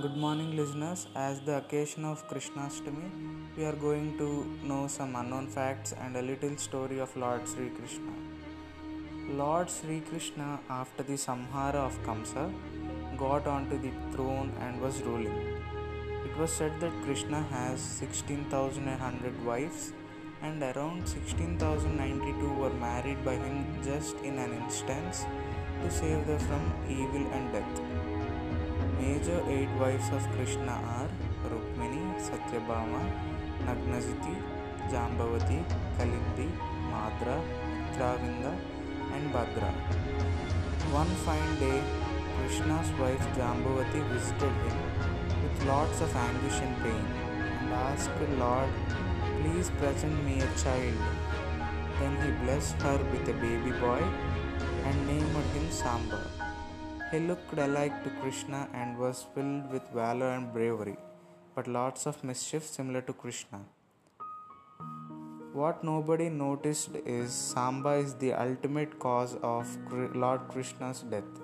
Good morning, listeners. As the occasion of Krishnastami, we are going to know some unknown facts and a little story of Lord Sri Krishna. Lord Sri Krishna, after the Samhara of Kamsa, got onto the throne and was ruling. It was said that Krishna has 16,100 wives and around 16,092 were married by him just in an instance to save them from evil and death. Major eight wives of Krishna are Rukmini, Satyabhama, Nagnajiti, Jambavati, Kalindi, Madra, Mitravinda, and Bhadra. One fine day, Krishna's wife Jambavati visited him with lots of anguish and pain and asked Lord, Please present me a child. Then he blessed her with a baby boy and named him Samba. He looked alike to Krishna and was filled with valor and bravery, but lots of mischief similar to Krishna. What nobody noticed is Samba is the ultimate cause of Lord Krishna's death.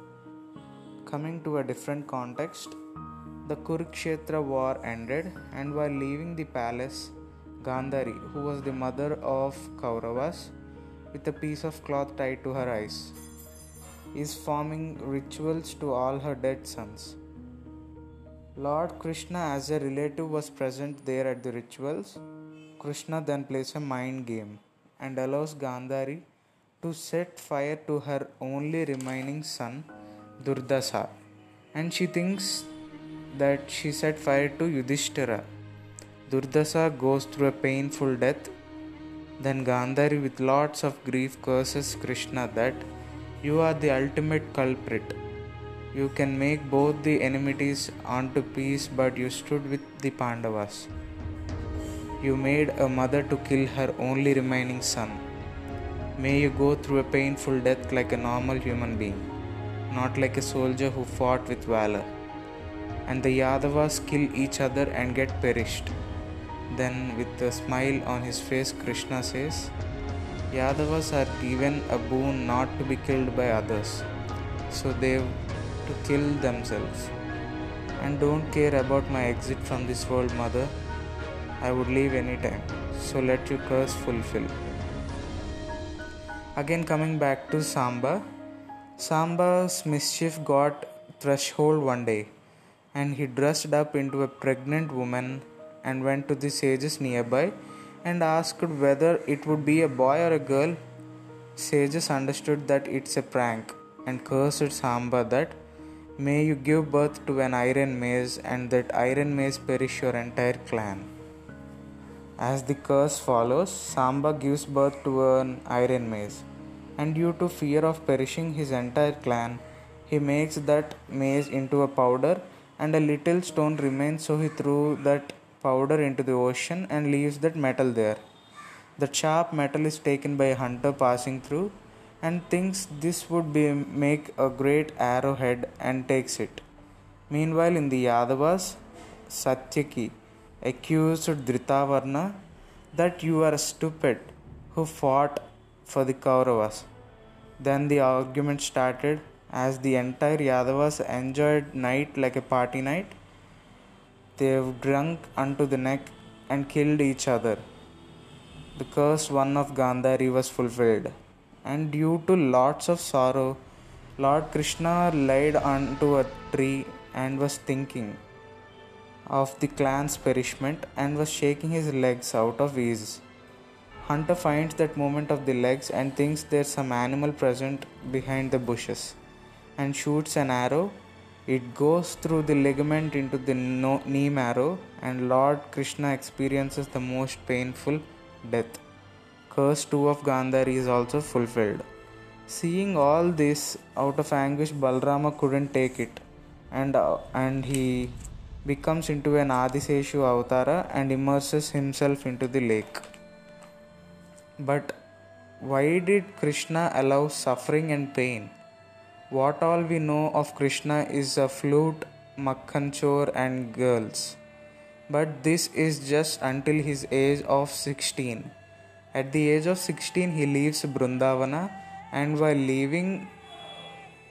Coming to a different context, the Kurukshetra war ended, and while leaving the palace, Gandhari, who was the mother of Kauravas, with a piece of cloth tied to her eyes, is forming rituals to all her dead sons. Lord Krishna, as a relative, was present there at the rituals. Krishna then plays a mind game and allows Gandhari to set fire to her only remaining son, Durdasa, and she thinks that she set fire to Yudhishthira. Durdasa goes through a painful death. Then Gandhari, with lots of grief, curses Krishna that you are the ultimate culprit. You can make both the enmities onto peace, but you stood with the Pandavas. You made a mother to kill her only remaining son. May you go through a painful death like a normal human being, not like a soldier who fought with valor. And the Yadavas kill each other and get perished. Then, with a smile on his face, Krishna says, Yadavas are given a boon not to be killed by others, so they've to kill themselves. And don't care about my exit from this world, mother. I would leave anytime, so let your curse fulfill. Again, coming back to Samba, Samba's mischief got threshold one day, and he dressed up into a pregnant woman and went to the sages nearby and asked whether it would be a boy or a girl. Sages understood that it's a prank and cursed Samba that may you give birth to an iron mace and that iron mace perish your entire clan. As the curse follows, Samba gives birth to an iron mace, and due to fear of perishing his entire clan, he makes that mace into a powder and a little stone remains, so he threw that powder into the ocean and leaves that metal there. The sharp metal is taken by a hunter passing through and thinks this would be make a great arrowhead and takes it. Meanwhile, in the Yadavas, Satyaki accused Kritavarma that you are a stupid who fought for the Kauravas. Then the argument started as the entire Yadavas enjoyed night like a party night They've drunk unto the neck and killed each other. The cursed one of Gandhari was fulfilled, and due to lots of sorrow, Lord Krishna laid unto a tree and was thinking of the clan's perishment and was shaking his legs out of ease. Hunter finds that movement of the legs and thinks there's some animal present behind the bushes and shoots an arrow it goes through the ligament into the knee marrow, and Lord Krishna experiences the most painful death. Curse 2 of Gandhari is also fulfilled. Seeing all this, out of anguish, Balrama couldn't take it, and, uh, and he becomes into an Adiseshu avatara and immerses himself into the lake. But why did Krishna allow suffering and pain? What all we know of Krishna is a flute, makhanchor, and girls. But this is just until his age of 16. At the age of 16, he leaves Brundavana, and while leaving,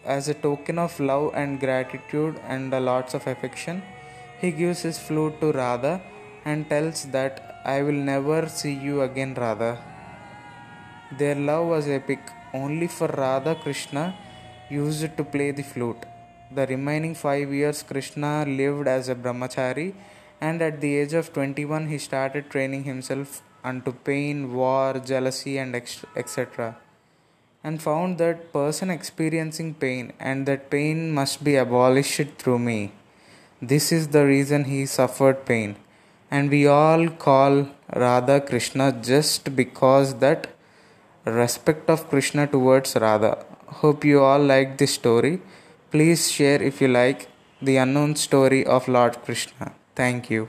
as a token of love and gratitude and lots of affection, He gives his flute to Radha and tells that I will never see you again, Radha. Their love was epic. Only for Radha, Krishna used to play the flute. The remaining five years, Krishna lived as a brahmachari, and at the age of 21, he started training himself unto pain, war, jealousy, and etc. And found that person experiencing pain, and that pain must be abolished through me. This is the reason he suffered pain. And we all call Radha Krishna just because that respect of Krishna towards Radha. Hope you all like this story. Please share if you like the unknown story of Lord Krishna. Thank you.